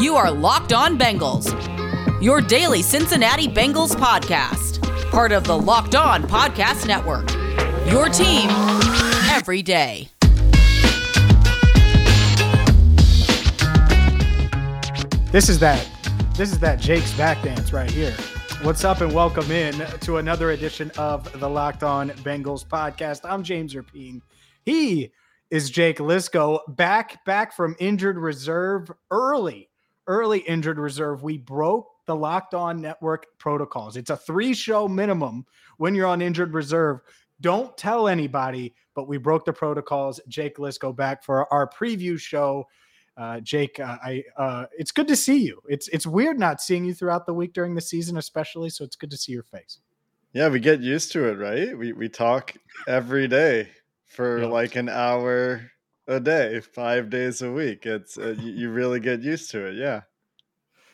You are Locked On Bengals, your daily Cincinnati Bengals podcast, part of the Locked On Podcast Network. Your team every day. This is that this is that Jake's back dance right here. What's up and welcome in to another edition of the Locked On Bengals podcast. I'm James Rapien. He is Jake Liskow back back from injured reserve early, early injured reserve. We broke the Locked On Network protocols. It's a three show minimum when you're on injured reserve. Don't tell anybody, but we broke the protocols. Jake let's go back for our preview show uh, Jake, uh, I uh, it's good to see you. It's it's weird not seeing you throughout the week during the season, especially. So it's good to see your face. Yeah, we get used to it, right? We we talk every day for like an hour a day, five days a week. It's uh, you, really get used to it. Yeah.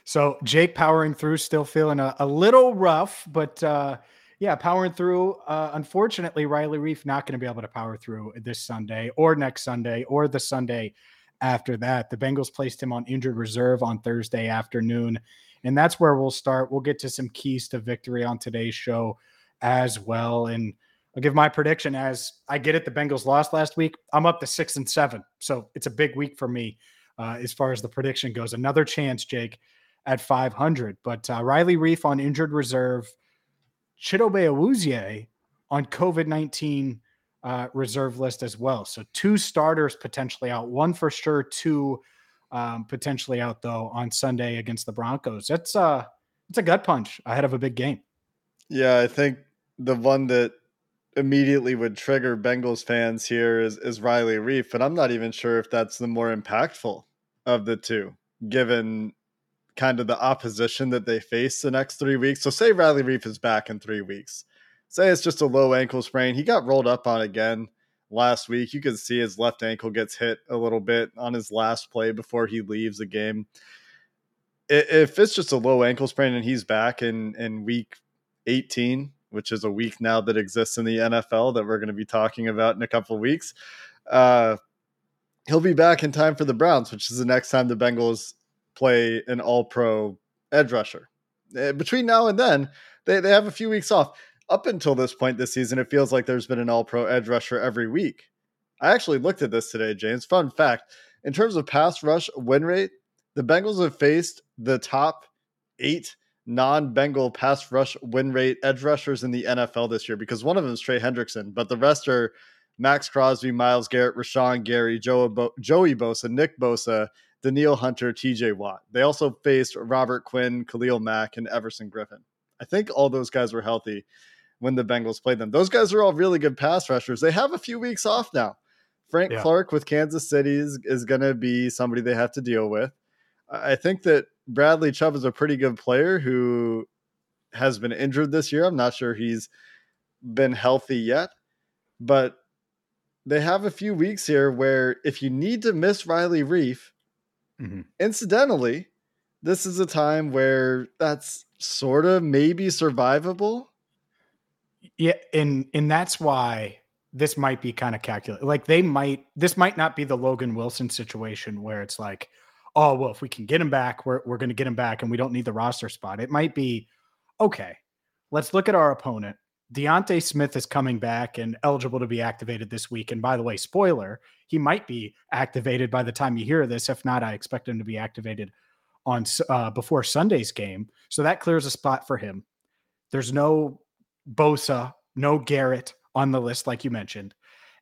So Jake powering through, still feeling a, a little rough, but uh, yeah, powering through. Uh, unfortunately, Riley Reiff not going to be able to power through this Sunday or next Sunday or the Sunday after that. The Bengals placed him on injured reserve on Thursday afternoon. And that's where we'll start. We'll get to some keys to victory on today's show as well. And I'll give my prediction as I get it. The Bengals lost last week. I'm up to six and seven. So it's a big week for me uh, as far as the prediction goes. Another chance, Jake, at 500. But uh, Riley Reiff on injured reserve, Chidobe Awuzie on COVID 19 uh, reserve list as well. So two starters potentially out, one for sure, two um, potentially out though on Sunday against the Broncos. That's uh, it's a gut punch ahead of a big game. Yeah, I think the one that immediately would trigger Bengals fans here is is Riley Reiff, but I'm not even sure if that's the more impactful of the two, given kind of the opposition that they face the next three weeks. So say Riley Reiff is back in three weeks say it's just a low ankle sprain. He got rolled up on again last week. You can see his left ankle gets hit a little bit on his last play before he leaves the game. If it's just a low ankle sprain and he's back in, in week 18, which is a week now that exists in the NFL that we're going to be talking about in a couple of weeks, uh, he'll be back in time for the Browns, which is the next time the Bengals play an all pro edge rusher. Eh, between now and then, they, they have a few weeks off up until this point this season, it feels like there's been an all pro edge rusher every week. I actually looked at this today, James. Fun fact in terms of pass rush win rate, the Bengals have faced the top eight non Bengal pass rush win rate edge rushers in the NFL this year because one of them is Trey Hendrickson, but the rest are Maxx Crosby, Myles Garrett, Rashan Gary, Joey, Bo- Joey Bosa, Nick Bosa, Danielle Hunter, TJ Watt. They also faced Robert Quinn, Khalil Mack, and Everson Griffen. I think all those guys were healthy when the Bengals played them. Those guys are all really good pass rushers. They have a few weeks off now. Frank yeah. Clark with Kansas City is, is going to be somebody they have to deal with. I think that Bradley Chubb is a pretty good player who has been injured this year. I'm not sure he's been healthy yet, but they have a few weeks here where if you need to miss Riley Reiff, mm-hmm. incidentally, this is a time where that's sort of maybe survivable yeah, and and that's why this might be kind of calculated. Like they might this might not be the Logan Wilson situation where it's like, oh well, if we can get him back, we're we're going to get him back, and we don't need the roster spot. It might be okay. Let's look at our opponent. D'Ante Smith is coming back and eligible to be activated this week. And by the way, spoiler, he might be activated by the time you hear this. If not, I expect him to be activated on uh, before Sunday's game. So that clears a spot for him. There's no Bosa, no Garrett on the list, like you mentioned.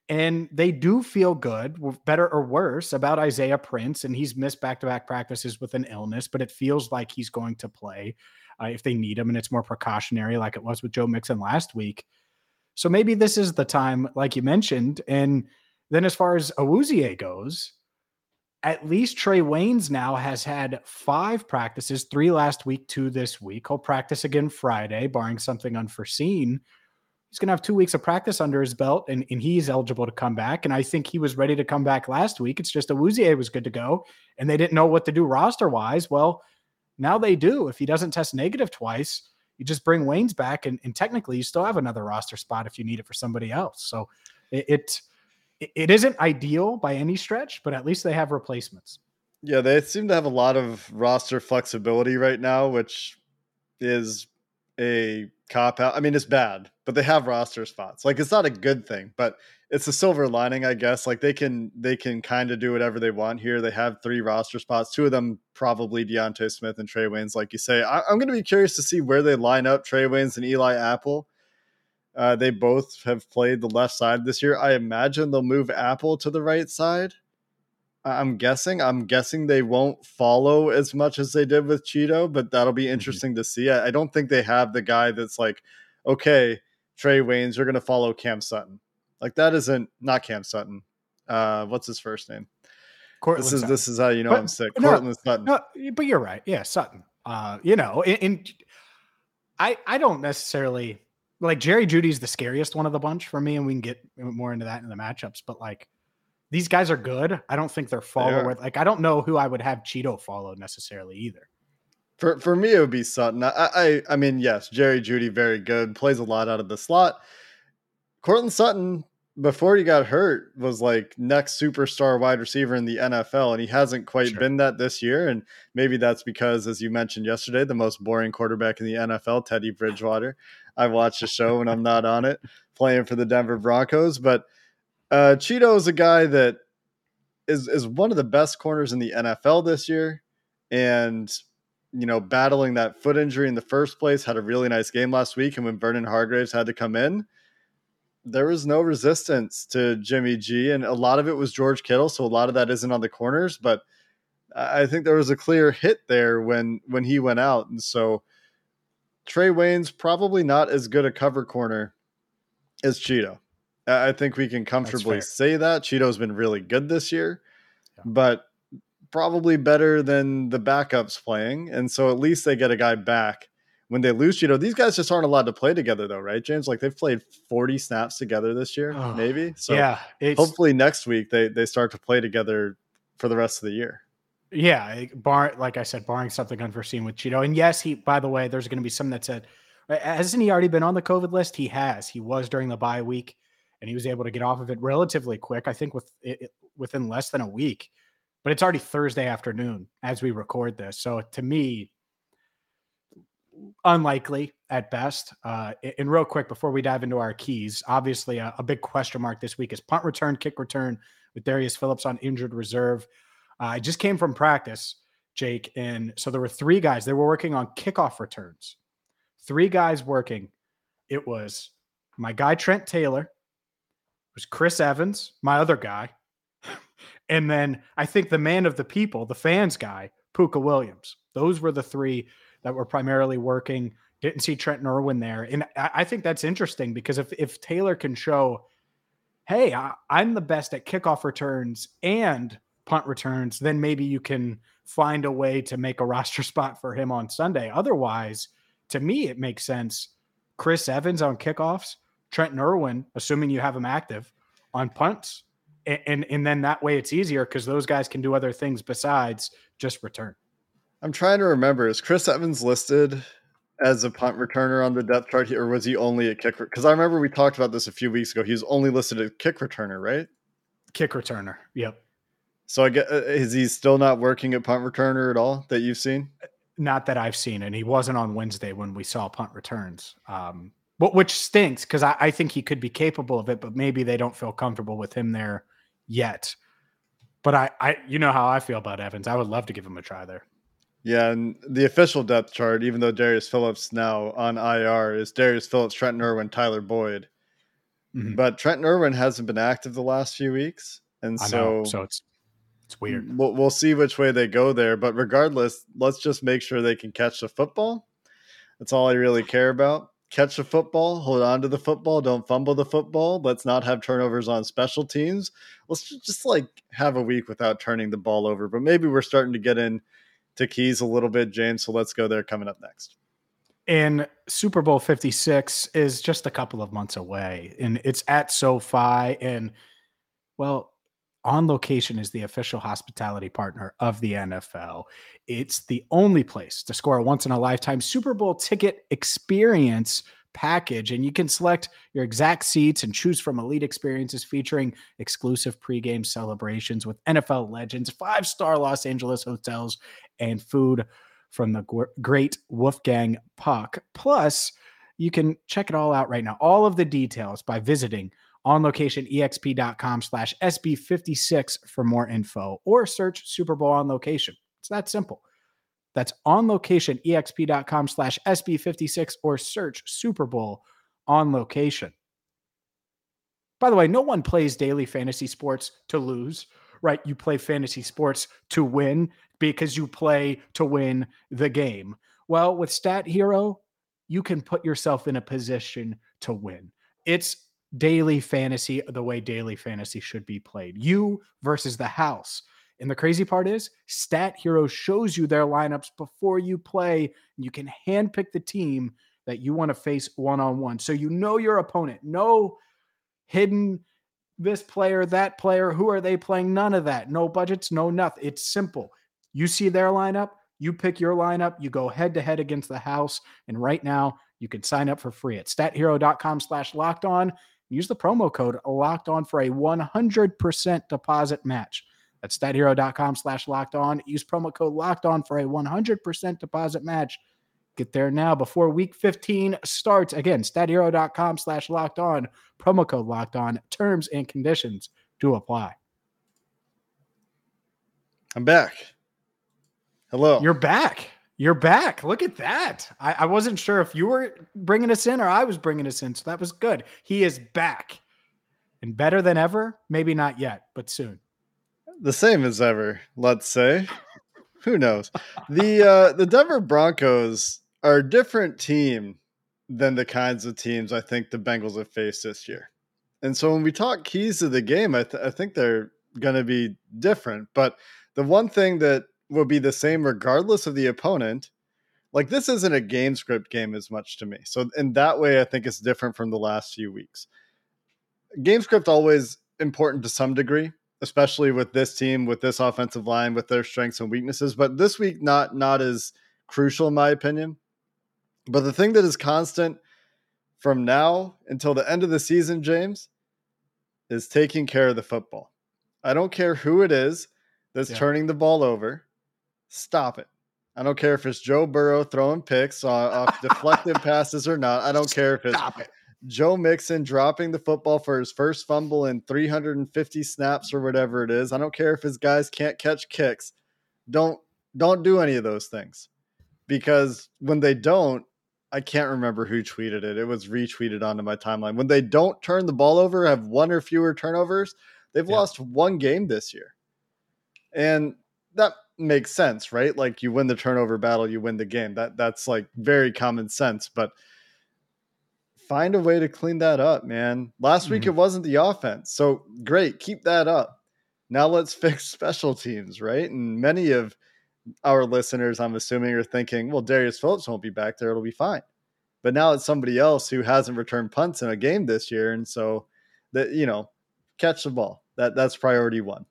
And they do feel good, better or worse, about Isaiah Prince. And he's missed back to back practices with an illness, but it feels like he's going to play uh, if they need him. And it's more precautionary, like it was with Joe Mixon last week. So maybe this is the time, like you mentioned. And then as far as Awuzie goes, at least Trey Waynes now has had five practices, three last week, two this week. He'll practice again Friday, barring something unforeseen he's going to have two weeks of practice under his belt and, and he's eligible to come back. And I think he was ready to come back last week. It's just Awuzie was good to go and they didn't know what to do roster wise. Well, now they do. If he doesn't test negative twice, you just bring Waynes back and, and technically you still have another roster spot if you need it for somebody else. So it, it, it isn't ideal by any stretch, but at least they have replacements. Yeah, they seem to have a lot of roster flexibility right now, which is a cop out. I mean, it's bad, but they have roster spots. Like it's not a good thing, but it's a silver lining, I guess. Like they can they can kind of do whatever they want here. They have three roster spots, two of them probably D'Ante Smith and Trey Waynes, like you say. I, am going to be curious to see where they line up Trey Waynes and Eli Apple. Uh, they both have played the left side this year. I imagine they'll move Apple to the right side. I'm guessing. I'm guessing they won't follow as much as they did with Chido, but that'll be mm-hmm. interesting mm-hmm. to see. I, I, don't think they have the guy that's like, okay, Trey Waynes, you're going to follow Cam Sutton. Like that isn't not Cam Sutton. Uh, what's his first name? Courtland this is Sutton. this is how you know but, I'm sick. No, Courtland Sutton. No, but you're right. Yeah, Sutton. Uh, you know, in I I don't necessarily like Jerry Jeudy's the scariest one of the bunch for me, and we can get more into that in the matchups. But like these guys are good. I don't think they're follow like I don't know who I would have Chido follow necessarily either. For for me, it would be Sutton. I I, I mean, yes, Jerry Jeudy very good, plays a lot out of the slot. Courtland Sutton, before he got hurt, was like next superstar wide receiver in the NFL, and he hasn't quite sure. been that this year. And maybe that's because, as you mentioned yesterday, the most boring quarterback in the NFL, Teddy Bridgewater. I watch the show when I'm not on it, playing for the Denver Broncos, but uh, Chido is a guy that is is one of the best corners in the NFL this year, and you know, battling that foot injury in the first place, had a really nice game last week, and when Vernon Hargreaves had to come in, there was no resistance to Jimmy G, and a lot of it was George Kittle, so a lot of that isn't on the corners, but I think there was a clear hit there when when he went out, and so Trey Waynes probably not as good a cover corner as Chido. I think we can comfortably say that Chido's been really good this year, yeah. but probably better than the backups playing. And so at least they get a guy back when they lose Chido. These guys just aren't allowed to play together, though, right, James? Like they've played 40 snaps together this year, oh, maybe. So yeah, hopefully next week they they start to play together for the rest of the year. Yeah, bar like I said, barring something unforeseen with Chido. And yes, he by the way, there's going to be some that said, hasn't he already been on the COVID list? He has. He was during the bye week and he was able to get off of it relatively quick. I think with it, within less than a week. But it's already Thursday afternoon as we record this, so to me, unlikely at best. Uh, and real quick before we dive into our keys, obviously a, a, big question mark this week is punt return, kick return with Darius Phillips on injured reserve. Uh, I just came from practice, Jake, and so there were three guys. They were working on kickoff returns. Three guys working. It was my guy Trent Taylor, was Chris Evans, my other guy, and then I think the man of the people, the fans guy, Puka Williams. Those were the three that were primarily working. Didn't see Trent Irwin there, and I, I think that's interesting because if if Taylor can show, hey, I, I'm the best at kickoff returns and punt returns, then maybe you can find a way to make a roster spot for him on Sunday. Otherwise, to me, it makes sense. Chris Evans on kickoffs, Trent Irwin, assuming you have him active on punts. And, and, and then that way it's easier because those guys can do other things besides just return. I'm trying to remember. Is Chris Evans listed as a punt returner on the depth chart, here, or was he only a kick? Because I remember we talked about this a few weeks ago. He was only listed as kick returner, right? Kick returner. Yep. So I get uh, is he still not working at punt returner at all that you've seen? Not that I've seen, and he wasn't on Wednesday when we saw punt returns. Um, but which stinks because I, I, think he could be capable of it, but maybe they don't feel comfortable with him there yet. But I, I, you know how I feel about Evans. I would love to give him a try there. Yeah, and the official depth chart, even though Darius Phillips now on IR, is Darius Phillips, Trent Irwin, Tyler Boyd. Mm-hmm. But Trent Irwin hasn't been active the last few weeks, and so know, so it's it's weird. We'll, we'll see which way they go there. But regardless, let's just make sure they can catch the football. That's all I really care about catch the football, hold on to the football, don't fumble the football. Let's not have turnovers on special teams. Let's just, like have a week without turning the ball over. But maybe we're starting to get in to keys a little bit, James. So let's go there coming up next. And Super Bowl 56 is just a couple of months away, and it's at SoFi. And well, on Location is the official hospitality partner of the NFL. It's the only place to score a once in a lifetime Super Bowl ticket experience package, and you can select your exact seats and choose from elite experiences featuring exclusive pregame celebrations with NFL legends, five star Los Angeles hotels, and food from the great Wolfgang Puck. Plus, you can check it all out right now. All of the details by visiting onlocationexp.com slash SB56 for more info or search Super Bowl on location. It's that simple. That's onlocationexp.com slash SB56 or search Super Bowl on location. By the way, no one plays daily fantasy sports to lose, right? You play fantasy sports to win because you play to win the game. Well, with Stat Hero, you can put yourself in a position to win. It's daily fantasy the way daily fantasy should be played. You versus the house. And the crazy part is, Stat Hero shows you their lineups before you play, and you can handpick the team that you want to face one on one. So you know your opponent, no hidden this player, that player, who are they playing? None of that. No budgets, no nothing. It's simple. You see their lineup, you pick your lineup, you go head to head against the house. And right now, you can sign up for free at stathero.com slash locked on. Use the promo code locked on for a 100% deposit match. That's stathero.com slash locked on. Use promo code locked on for a 100% deposit match. Get there now before week 15 starts. Again, stathero.com slash locked on. Promo code locked on. Terms and conditions do apply. I'm back. Hello. You're back. You're back. Look at that. I, I, wasn't sure if you were bringing us in or I was bringing us in. So that was good. He is back and better than ever. Maybe not yet, but soon the same as ever, let's say. Who knows? The uh, the Denver Broncos are a different team than the kinds of teams I think the Bengals have faced this year. And so when we talk keys to the game, I, th- I think they're going to be different. But the one thing that will be the same regardless of the opponent, like this isn't a game script game as much to me. So in that way, I think it's different from the last few weeks. Game script always important to some degree especially with this team, with this offensive line, with their strengths and weaknesses. But this week, not not as crucial in my opinion. But the thing that is constant from now until the end of the season, James, is taking care of the football. I don't care who it is that's yeah. turning the ball over. Stop it. I don't care if it's Joe Burrow throwing picks off deflected passes or not. I don't care if it's it. Joe Mixon dropping the football for his first fumble in 350 snaps or whatever it is. I don't care if his guys can't catch kicks. Don't don't do any of those things. Because when they don't, I can't remember who tweeted it. It was retweeted onto my timeline. When they don't turn the ball over, have one or fewer turnovers, they've yeah. lost one game this year. And that makes sense, right? Like you win the turnover battle, you win the game. That that's like very common sense, but find a way to clean that up, man. Last week mm-hmm. it wasn't the offense. So great, keep that up. Now let's fix special teams, right? And many of our listeners, I'm assuming, are thinking, well, Darius Phillips won't be back there. It'll be fine. But now it's somebody else who hasn't returned punts in a game this year. And so that, you know, catch the ball. That that's priority one.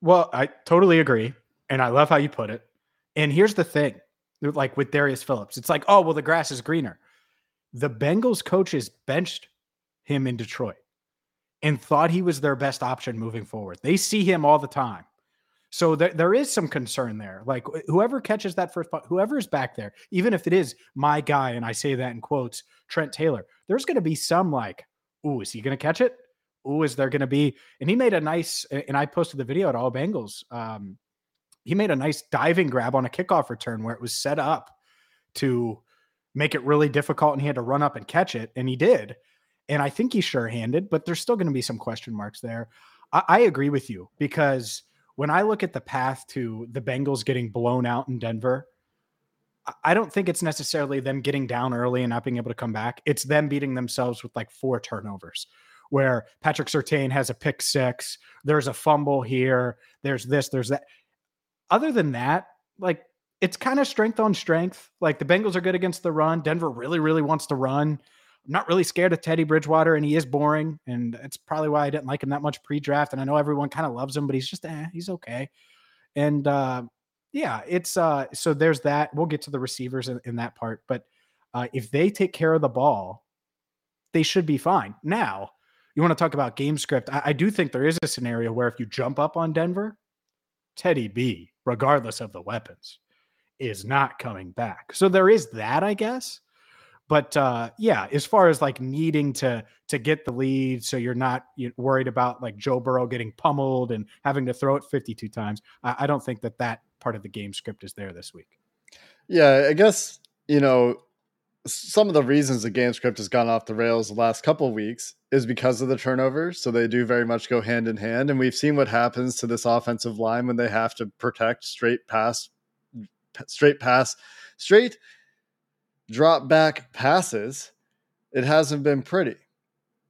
Well, I totally agree. And I love how you put it. And here's the thing like with Darius Phillips, it's like, oh, well, the grass is greener the Bengals coaches benched him in Detroit and thought he was their best option moving forward. They see him all the time. So there, there is some concern there. Like whoever catches that first, whoever is back there, even if it is my guy, and I say that in quotes, Trent Taylor, there's going to be some like, ooh, is he going to catch it? Ooh, is there going to be? And he made a nice, and I posted the video at All Bengals. Um, he made a nice diving grab on a kickoff return where it was set up to make it really difficult and he had to run up and catch it and he did. And i think he's sure-handed but there's still going to be some question marks there. I, I, agree with you because when i look at the path to the bengals getting blown out in denver i don't think it's necessarily them getting down early and not being able to come back. It's them beating themselves with like four turnovers where patrick surtain has a pick six there's a fumble here there's this there's that other than that like it's kind of strength on strength. Like the Bengals are good against the run. Denver really, really wants to run. I'm not really scared of Teddy Bridgewater, and he is boring, and it's probably why I didn't like him that much pre-draft. And I know everyone kind of loves him, but he's just eh, he's okay. And uh, yeah, it's uh, so there's that. We'll get to the receivers in, in that part, but uh, if they take care of the ball, they should be fine. Now, you want to talk about game script. I, I do think there is a scenario where if you jump up on Denver, Teddy B, regardless of the weapons, is not coming back. So there is that, I guess. But uh, yeah, as far as like needing to to get the lead, so you're not worried about like Joe Burrow getting pummeled and having to throw it 52 times. I, I don't think that that part of the game script is there this week. Yeah, I guess you know some of the reasons the game script has gone off the rails the last couple of weeks is because of the turnovers. So they do very much go hand in hand. And we've seen what happens to this offensive line when they have to protect straight pass, straight pass, straight drop back passes. It hasn't been pretty.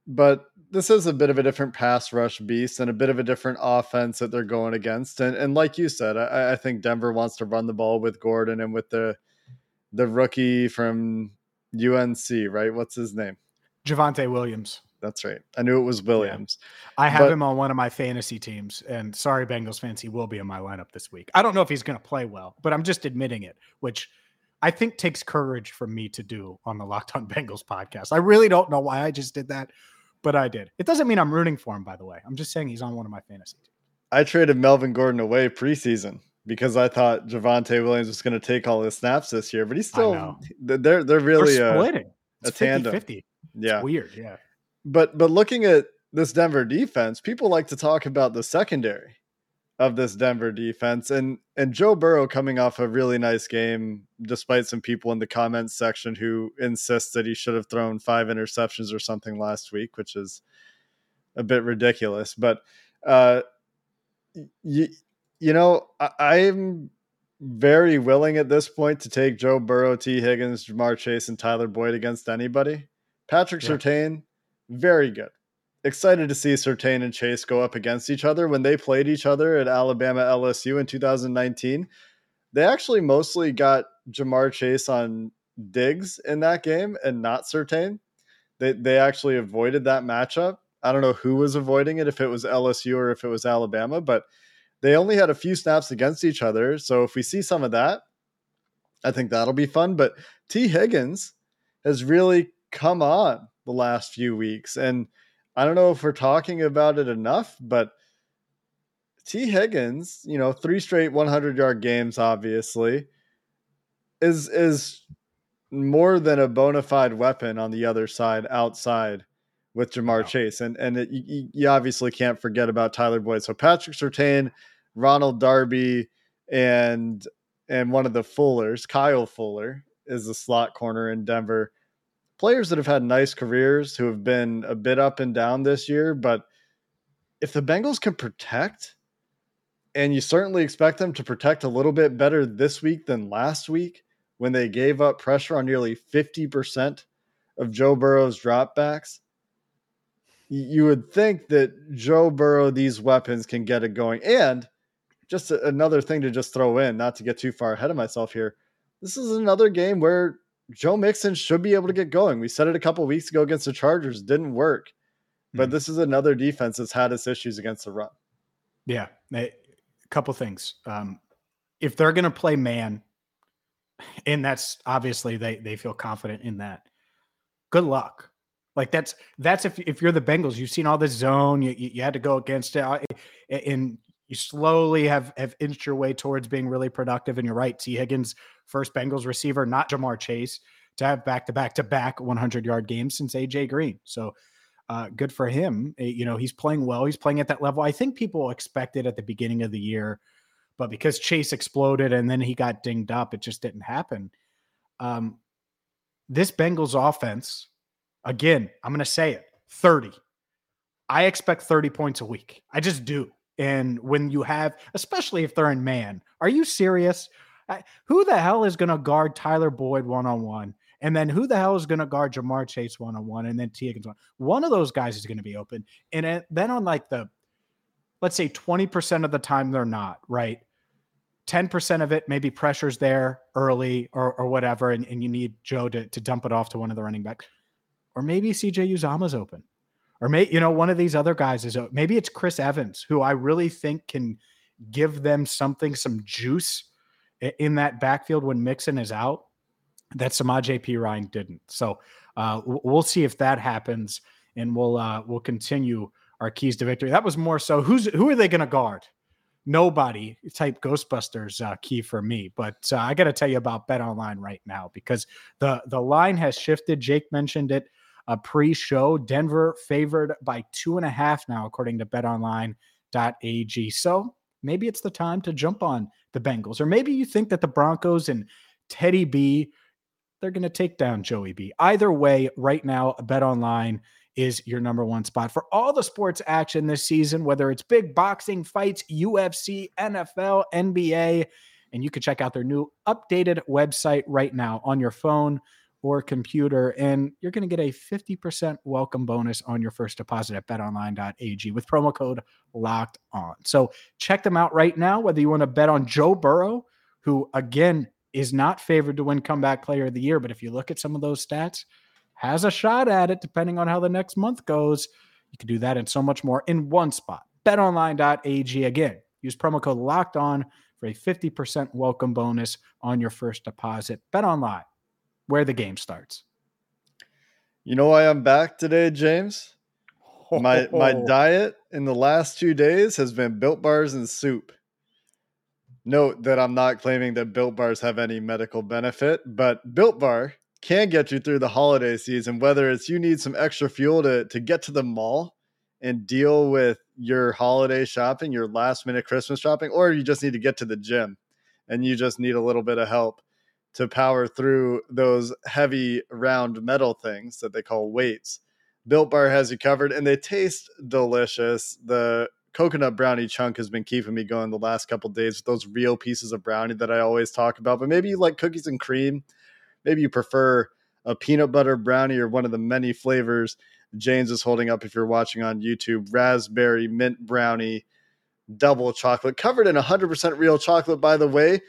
But this is a bit of a different pass rush beast and a bit of a different offense that they're going against. And and like you said, I, I think Denver wants to run the ball with Gordon and with the the rookie from UNC, right? What's his name? Javonte Williams. That's right. I knew it was Williams. Yeah. I have but, him on one of my fantasy teams, and sorry, Bengals fans, he will be in my lineup this week. I don't know if he's going to play well, but I'm just admitting it, which I think takes courage from me to do on the Locked On Bengals podcast. I really don't know why I just did that, but I did. It doesn't mean I'm rooting for him, by the way. I'm just saying he's on one of my fantasy teams. I traded Melvin Gordon away preseason because I thought Javonte Williams was going to take all his snaps this year, but he's still they're they're really they're splitting. a, a tandem. 50. Yeah, it's weird. Yeah, but but looking at this Denver defense, people like to talk about the secondary of this Denver defense and and Joe Burrow coming off a really nice game despite some people in the comments section who insist that he should have thrown five interceptions or something last week, which is a bit ridiculous, but uh you you know, I, am very willing at this point to take Joe Burrow, Tee Higgins, Ja'Marr Chase, and Tyler Boyd against anybody. Patrick yeah. Surtain, very good. Excited to see Surtain and Chase go up against each other. When they played each other at Alabama LSU in 2019, they actually mostly got Ja'Marr Chase on digs in that game and not Surtain. They they actually avoided that matchup. I don't know who was avoiding it, if it was LSU or if it was Alabama, but they only had a few snaps against each other. So if we see some of that, I think that'll be fun. But Tee Higgins has really come on the last few weeks. And I don't know if we're talking about it enough, but Tee Higgins, you know, three straight 100 yard games, obviously, is is more than a bona fide weapon on the other side outside with Jamar wow. Chase. And and it, you, you, obviously can't forget about Tyler Boyd. So Patrick Surtain Ronald Darby and and one of the Fullers, Kyle Fuller, is the slot corner in Denver. Players that have had nice careers who have been a bit up and down this year, but if the Bengals can protect, and you certainly expect them to protect a little bit better this week than last week when they gave up pressure on nearly 50% of Joe Burrow's dropbacks, you would think that Joe Burrow, these weapons can get it going. And just a, another thing to just throw in, not to get too far ahead of myself here. This is another game where Joe Mixon should be able to get going. We said it a couple weeks ago against the Chargers, didn't work. But mm this is another defense that's had its issues against the run. Yeah, a couple things. Um, if they're going to play man, and that's obviously they they feel confident in that. Good luck. Like that's that's if if you're the Bengals, you've seen all this zone. You you, you had to go against it, and you slowly have have inched your way towards being really productive. And you're right, Tee Higgins, first Bengals receiver, not Ja'Marr Chase, to have back to back to back 100 yard games since AJ Green. So uh, good for him. Eh, you know, he's playing well. He's playing at that level. I think people expected at the beginning of the year, but because Chase exploded and then he got dinged up, it just didn't happen. Um, this Bengals offense, again, I'm going to say it 30. I expect 30 points a week. I just do. And when you have, especially if they're in man, are you serious? Who the hell is going to guard Tyler Boyd one on one? And then who the hell is going to guard Ja'Marr Chase one on one? And then Tee Higgins one. One of those guys is going to be open. And then on like the, let's say 20% of the time they're not, right? 10% of it, maybe pressure's there early or, or whatever. And, and you need Joe to, to dump it off to one of the running backs. Or maybe CJ Uzomah's open or maybe, you know one of these other guys is maybe it's Chris Evans who I really think can give them something some juice in that backfield when Mixon is out that Samaj P. Ryan didn't. So uh, we'll see if that happens, and we'll uh, we'll continue our keys to victory. That was more so who's who are they going to guard? Nobody type Ghostbusters uh, key for me, but uh, I got to tell you about Bet Online right now because the the line has shifted. Jake mentioned it a pre-show. Denver favored by two and a half now, according to BetOnline.ag. So maybe it's the time to jump on the Bengals, or maybe you think that the Broncos and Teddy B they're going to take down Joey B. Either way, right now, BetOnline is your number one spot for all the sports action this season, whether it's big boxing fights, UFC, NFL, NBA. And you can check out their new updated website right now on your phone or computer. And you're going to get a 50% welcome bonus on your first deposit at betonline.ag with promo code locked on. So check them out right now, whether you want to bet on Joe Burrow, who again is not favored to win comeback player of the year. But if you look at some of those stats, has a shot at it depending on how the next month goes. You can do that and so much more in one spot. BetOnline.ag again. Use promo code locked on for a 50% welcome bonus on your first deposit. BetOnline, where the game starts. You know why I'm back today, James? My my diet in the last two days has been built bars and soup. Note that I'm not claiming that Built Bars have any medical benefit, but Built Bar can get you through the holiday season, whether it's you need some extra fuel to, to get to the mall and deal with your holiday shopping, your last minute Christmas shopping, or you just need to get to the gym and you just need a little bit of help to power through those heavy round metal things that they call weights. Built Bar has you covered and they taste delicious. The coconut brownie chunk has been keeping me going the last couple days with those real pieces of brownie that I always talk about. But maybe you like cookies and cream. Maybe you prefer a peanut butter brownie or one of the many flavors James is holding up if you're watching on YouTube raspberry mint brownie, double chocolate, covered in 100% real chocolate, by the way.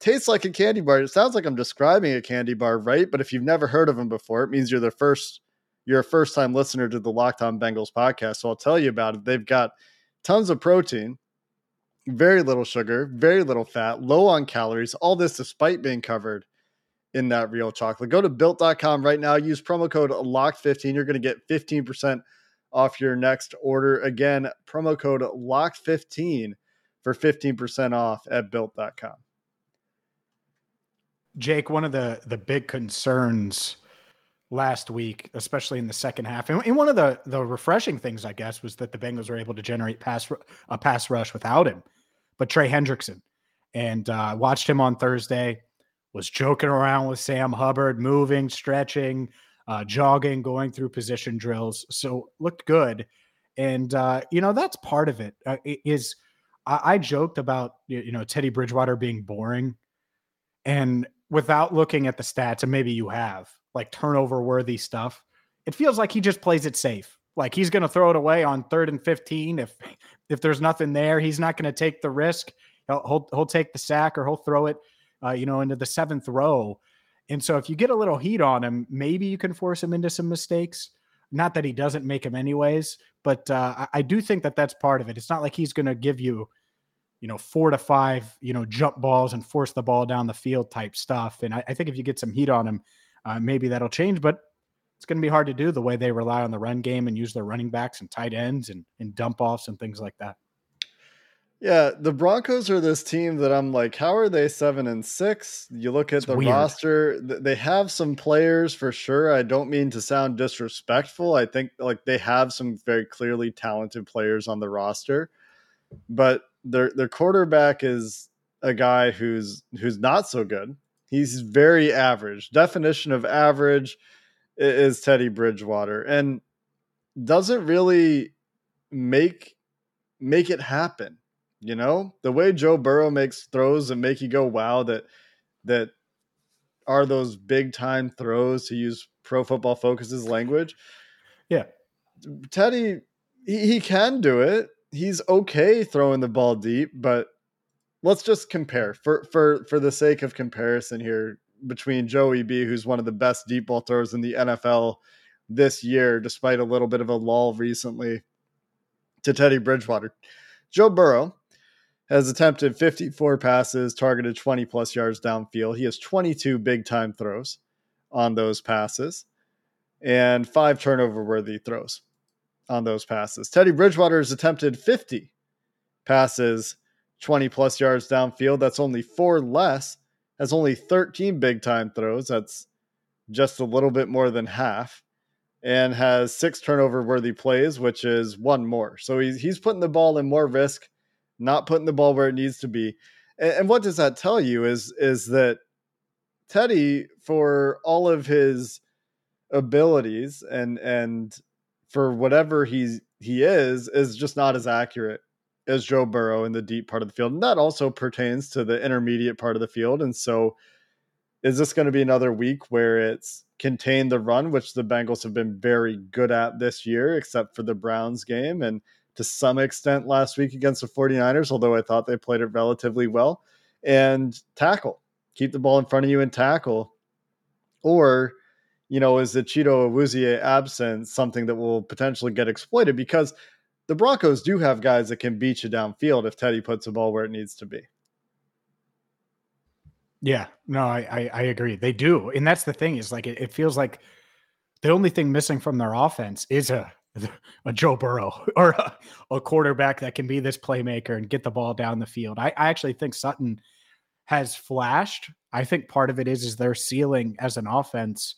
Tastes like a candy bar. It sounds like I'm describing a candy bar, right? But if you've never heard of them before, it means you're the first, you're a first time listener to the Locked On Bengals podcast. So I'll tell you about it. They've got tons of protein, very little sugar, very little fat, low on calories, all this despite being covered in that real chocolate. Go to built.com right now, use promo code LOCKED15. You're going to get 15% off your next order. Again, promo code LOCKED15 for 15% off at built.com. Jake, one of the the big concerns last week, especially in the second half. And, and, one of the the refreshing things, I guess, was that the Bengals were able to generate pass a pass rush without him. But Trey Hendrickson, and uh, watched him on Thursday, was joking around with Sam Hubbard, moving, stretching, uh, jogging, going through position drills. So looked good, and uh, you know that's part of it. Uh, is I, I joked about you know Teddy Bridgewater being boring, and without looking at the stats, and maybe you have like turnover worthy stuff. It feels like he just plays it safe. Like he's going to throw it away on third and 15. If, if there's nothing there, he's not going to take the risk. He'll, he'll, he'll, take the sack or he'll throw it, uh, you know, into the seventh row. And so if you get a little heat on him, maybe you can force him into some mistakes. Not that he doesn't make them anyways, but uh, I, I do think that that's part of it. It's not like he's going to give you, you know, four to five, you know, jump balls and force the ball down the field type stuff. And I, I think if you get some heat on him, uh, maybe that'll change, but it's going to be hard to do the way they rely on the run game and use their running backs and tight ends and, and dump offs and things like that. Yeah, the Broncos are this team that I'm like, how are they seven and six? You look at it's the weird. roster, they have some players for sure. I don't mean to sound disrespectful. I think like they have some very clearly talented players on the roster, but their their quarterback is a guy who's who's not so good. He's very average. Definition of average is Teddy Bridgewater and doesn't really make make it happen. You know, the way Joe Burrow makes throws and make you go wow that that are those big time throws to use pro football focuses language. Yeah. Teddy he, he can do it. He's okay throwing the ball deep, but let's just compare for for for the sake of comparison here between Joey B, who's one of the best deep ball throwers in the NFL this year, despite a little bit of a lull recently, to Teddy Bridgewater. Joe Burrow has attempted 54 passes, targeted 20 plus yards downfield. He has 22 big time throws. on those passes and five turnover worthy throws on those passes. Teddy Bridgewater has attempted 50 passes, 20 plus yards downfield. That's only four less, has only 13 big time throws. That's just a little bit more than half, and has six turnover worthy plays, which is one more. So he's, he's putting the ball in more risk, not putting the ball where it needs to be. And, and what does that tell you is, is that Teddy, for all of his abilities and and for whatever he's he is is just not as accurate as Joe Burrow in the deep part of the field. And that also pertains to the intermediate part of the field. And so is this going to be another week where it's contained the run, which the Bengals have been very good at this year, except for the Browns game and to some extent last week against the 49ers, although I thought they played it relatively well, and tackle. Keep the ball in front of you and tackle. Or you know, is the Chido Awuzie absence something that will potentially get exploited? Because the Broncos do have guys that can beat you downfield if Teddy puts the ball where it needs to be. Yeah, no, I, I, I agree. They do, and that's the thing is like it, it, feels like the only thing missing from their offense is a a Joe Burrow or a, a quarterback that can be this playmaker and get the ball down the field. I, I actually think Sutton has flashed. I think part of it is is their ceiling as an offense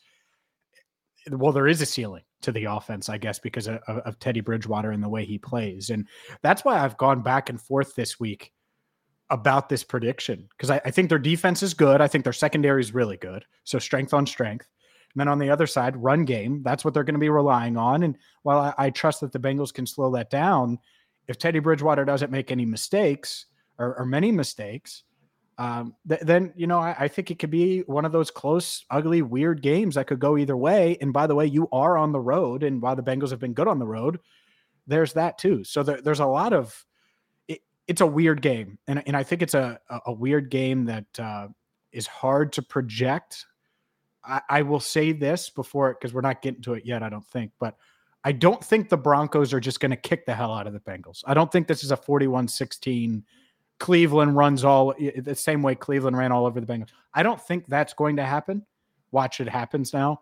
well, there is a ceiling to the offense, I guess, because of, of, Teddy Bridgewater and the way he plays. And that's why I've gone back and forth this week about this prediction because I, I, think their defense is good. I think their secondary is really good. So strength on strength. And then on the other side, run game. That's what they're going to be relying on. And while I, I trust that the Bengals can slow that down, if Teddy Bridgewater doesn't make any mistakes or, or many mistakes, um, th- then you know I, I, think it could be one of those close, ugly, weird games that could go either way. And by the way, you are on the road, and while the Bengals have been good on the road, there's that too. So there, there's a lot of it, it's a weird game, and and I think it's a a weird game that uh, is hard to project. I, I will say this before because we're not getting to it yet, I don't think, but. I don't think the Broncos are just going to kick the hell out of the Bengals. I don't think this is a 41 16 Cleveland runs all the same way Cleveland ran all over the Bengals. I don't think that's going to happen. Watch it happens now.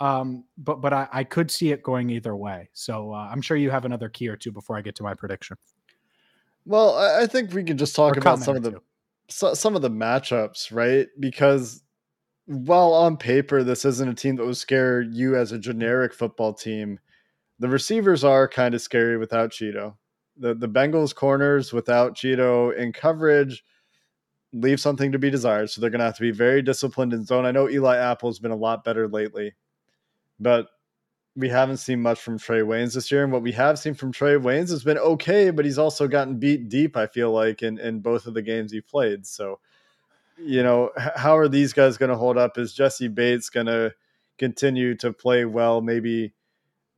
Um, but but I, I, could see it going either way. So uh, I'm sure you have another key or two before I get to my prediction. Well, I think we can just talk or about some of the so, some of the matchups, right? Because while on paper this isn't a team that would scare you as a generic football team, the receivers are kind of scary without Chido the the Bengals corners without Chido in coverage leave something to be desired. So they're going to have to be very disciplined in zone. I know Eli Apple's been a lot better lately, but we haven't seen much from Trey Waynes this year. And what we have seen from Trey Waynes has been okay, but he's also gotten beat deep, I feel like, in, in both of the games he played. So, you know, how are these guys going to hold up? Is Jessie Bates going to continue to play well? Maybe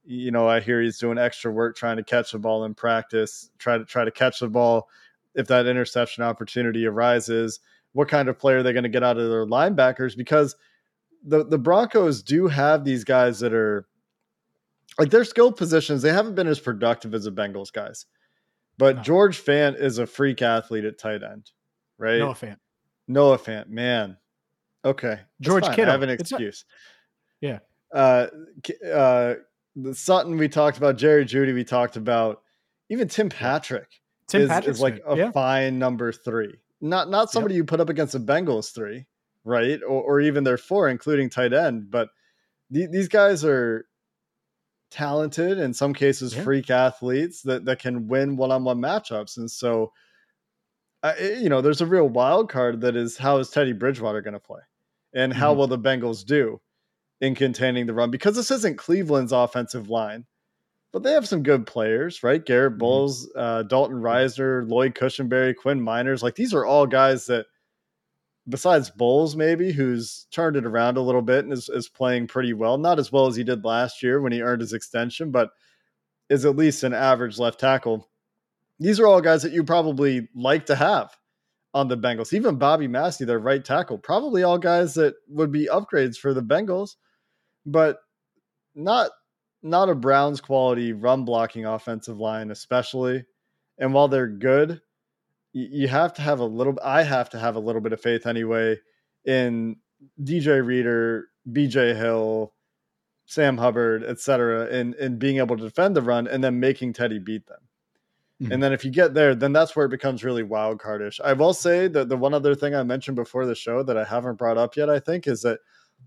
you know, I hear he's doing extra work trying to catch the ball in practice, try to try to catch the ball if that interception opportunity arises. What kind of player are they going to get out of their linebackers? Because the the Broncos do have these guys that are like their skill positions. They haven't been as productive as the Bengals guys, but no. George Fant is a freak athlete at tight end, right? Noah Fant. Noah Fant, man. Okay, George Kittle. I have an excuse. Not, yeah. Uh, uh, the Sutton we talked about, Jerry Jeudy we talked about, even Tim Patrick. Tim is, Patrick is like a yeah. fine number three. Not not somebody yep. you put up against the Bengals three, right? Or, or even their four, including tight end. But th- these guys are talented, in some cases, yeah. freak athletes that that can win one on one matchups. And so, uh, you know, there's a real wild card that is how is Teddy Bridgewater going to play, and how mm-hmm. will the Bengals do? In containing the run because this isn't Cleveland's offensive line, but they have some good players, right? Garett mm-hmm. Uh, Dalton Risner, Lloyd Cushenberry, Quinn Meinerz. Like these are all guys that, besides Bolles, maybe who's turned it around a little bit and is, is playing pretty well. Not as well as he did last year when he earned his extension, but is at least an average left tackle. These are all guys that you probably like to have on the Bengals. Even Bobby Massie, their right tackle, probably all guys that would be upgrades for the Bengals but not not a Browns quality run blocking offensive line, especially. And while they're good, you have to have a little. I have to have a little bit of faith anyway in DJ Reader, BJ Hill, Sam Hubbard, et cetera, in, in being able to defend the run and then making Teddy beat them. Mm-hmm. And then if you get there, then that's where it becomes really wild cardish. I will say that the one other thing I mentioned before the show that I haven't brought up yet, I think, is that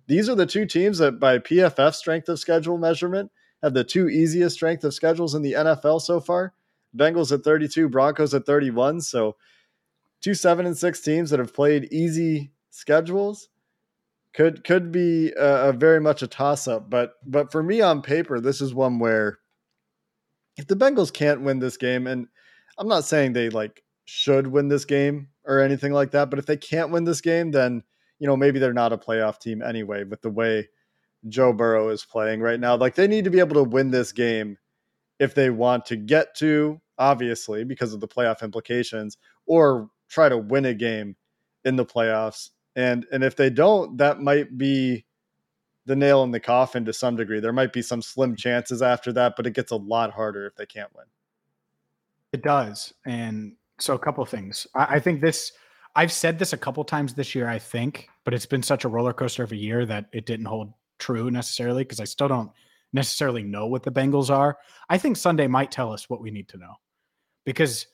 these are the two teams that by PFF strength of schedule measurement have the two easiest strength of schedules in the NFL so far. Bengals at 32, Broncos at 31. So two seven and six teams that have played easy schedules could could be a, a very much a toss up. But but for me on paper, this is one where if the Bengals can't win this game, and I'm not saying they like should win this game or anything like that, but if they can't win this game, then you know maybe they're not a playoff team anyway. With the way Joe Burrow is playing right now, like they need to be able to win this game if they want to get to obviously because of the playoff implications, or try to win a game in the playoffs. And and if they don't, that might be the nail in the coffin to some degree. There might be some slim chances after that, but it gets a lot harder if they can't win. It does. And so a couple things. I, I think this I've said this a couple times this year, I think, but it's been such a roller coaster of a year that it didn't hold true necessarily because I still don't necessarily know what the Bengals are. I think Sunday might tell us what we need to know. Because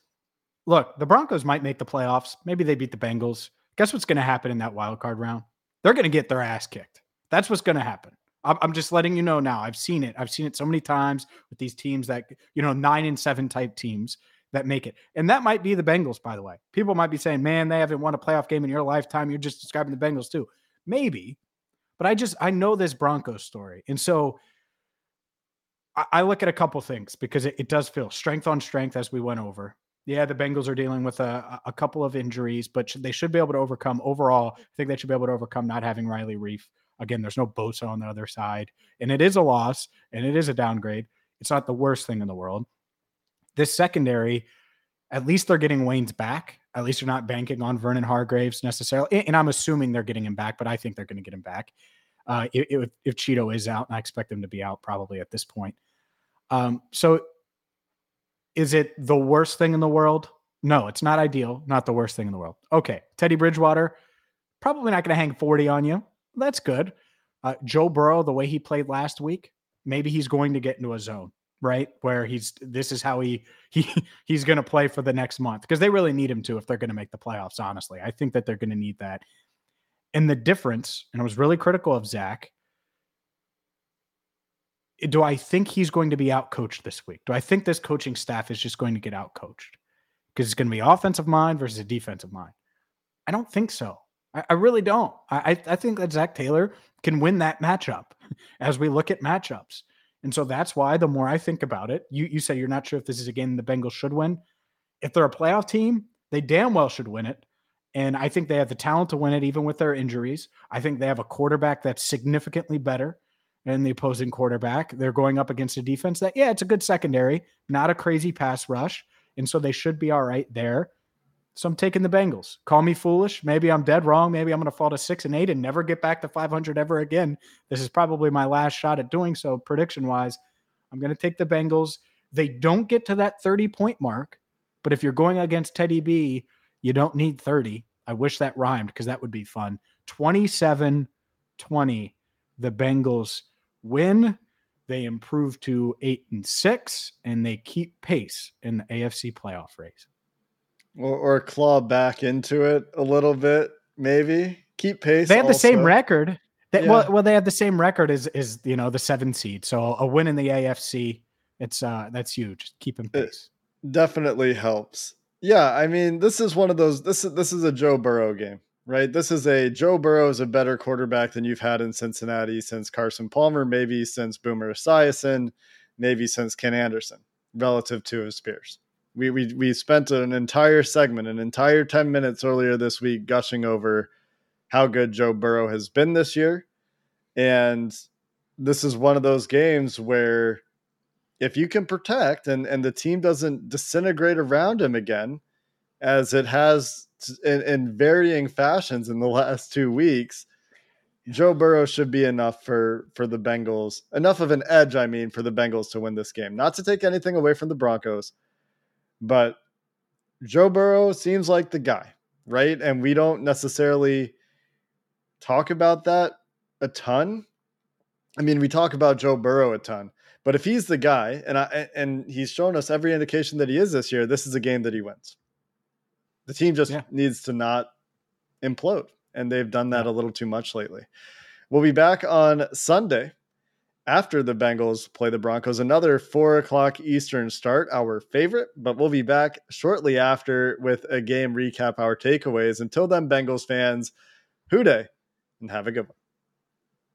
look, the Broncos might make the playoffs. Maybe they beat the Bengals. Guess what's going to happen in that wild card round? They're going to get their ass kicked. That's what's going to happen. I'm just letting you know now. I've seen it. I've seen it so many times with these teams that, you know, nine and seven type teams that make it. And that might be the Bengals, by the way. People might be saying, man, they haven't won a playoff game in your lifetime. You're just describing the Bengals too. Maybe. But I just, I know this Broncos story. And so I, I look at a couple things because it, it does feel strength on strength as we went over. Yeah, the Bengals are dealing with a, a couple of injuries, but they should be able to overcome. Overall, I think they should be able to overcome not having Riley Reiff. Again, there's no Bosa on the other side, and it is a loss and it is a downgrade. It's not the worst thing in the world. This secondary, at least they're getting Waynes back. At least they're not banking on Vernon Hargreaves necessarily. And I'm assuming they're getting him back, but I think they're going to get him back. Uh, if, if Chido is out, and I expect him to be out probably at this point. Um, so is it the worst thing in the world? No, it's not ideal, not the worst thing in the world. Okay, Teddy Bridgewater, probably not going to hang 40 on you. That's good. Uh, Joe Burrow, the way he played last week, maybe he's going to get into a zone, right? Where he's this is how he he he's going to play for the next month because they really need him to if they're going to make the playoffs. Honestly, I think that they're going to need that. And the difference, and I was really critical of Zac, eh, do I think he's going to be out coached this week? Do I think this coaching staff is just going to get out coached? Because it's going to be offensive mind versus a defensive mind. I don't think so. I, I really don't. I, I think that Zac Taylor can win that matchup as we look at matchups. And so that's why the more I think about it, you, you say you're not sure if this is a game the Bengals should win. If they're a playoff team, they damn well should win it. And I think they have the talent to win it, even with their injuries. I think they have a quarterback that's significantly better than the opposing quarterback. They're going up against a defense that, yeah, it's a good secondary, not a crazy pass rush. And so they should be all right there. So I'm taking the Bengals. Call me foolish. Maybe I'm dead wrong. Maybe I'm going to fall to six and eight and never get back to 500 ever again. This is probably my last shot at doing so, prediction wise. I'm going to take the Bengals. They don't get to that 30 point mark, but if you're going against Teddy B, you don't need 30. I wish that rhymed because that would be fun. 27 20. The Bengals win. They improve to eight and six, and they keep pace in the AFC playoff race. Or, or claw back into it a little bit, maybe keep pace. They have also. the same record. They, yeah. well, well, they have the same record as is you know the seven seed. So a win in the AFC, it's uh that's huge. Keeping pace it definitely helps. Yeah, I mean this is one of those. This is this is a Joe Burrow game right? This is a Joe Burrow is a better quarterback than you've had in Cincinnati since Carson Palmer, maybe since Boomer Esiason, maybe since Ken Anderson, relative to his peers. We, we, we spent an entire segment, an entire 10 minutes earlier this week, gushing over how good Joe Burrow has been this year. And this is one of those games where if you can protect and, and the team doesn't disintegrate around him again, as it has in, in varying fashions in the last two weeks, Joe Burrow should be enough for for the Bengals, enough of an edge, I mean, for the Bengals to win this game. Not to take anything away from the Broncos, but Joe Burrow seems like the guy, right? And we don't necessarily talk about that a ton. I mean, we talk about Joe Burrow a ton, but if he's the guy, and I and he's shown us every indication that he is this year, this is a game that he wins. The team just Yeah. needs to not implode, and they've done that a little too much lately. We'll be back on Sunday after the Bengals play the Broncos. Another four o'clock Eastern start, our favorite, but we'll be back shortly after with a game recap, our takeaways. Until then, Bengals fans, Who Dey, and have a good one.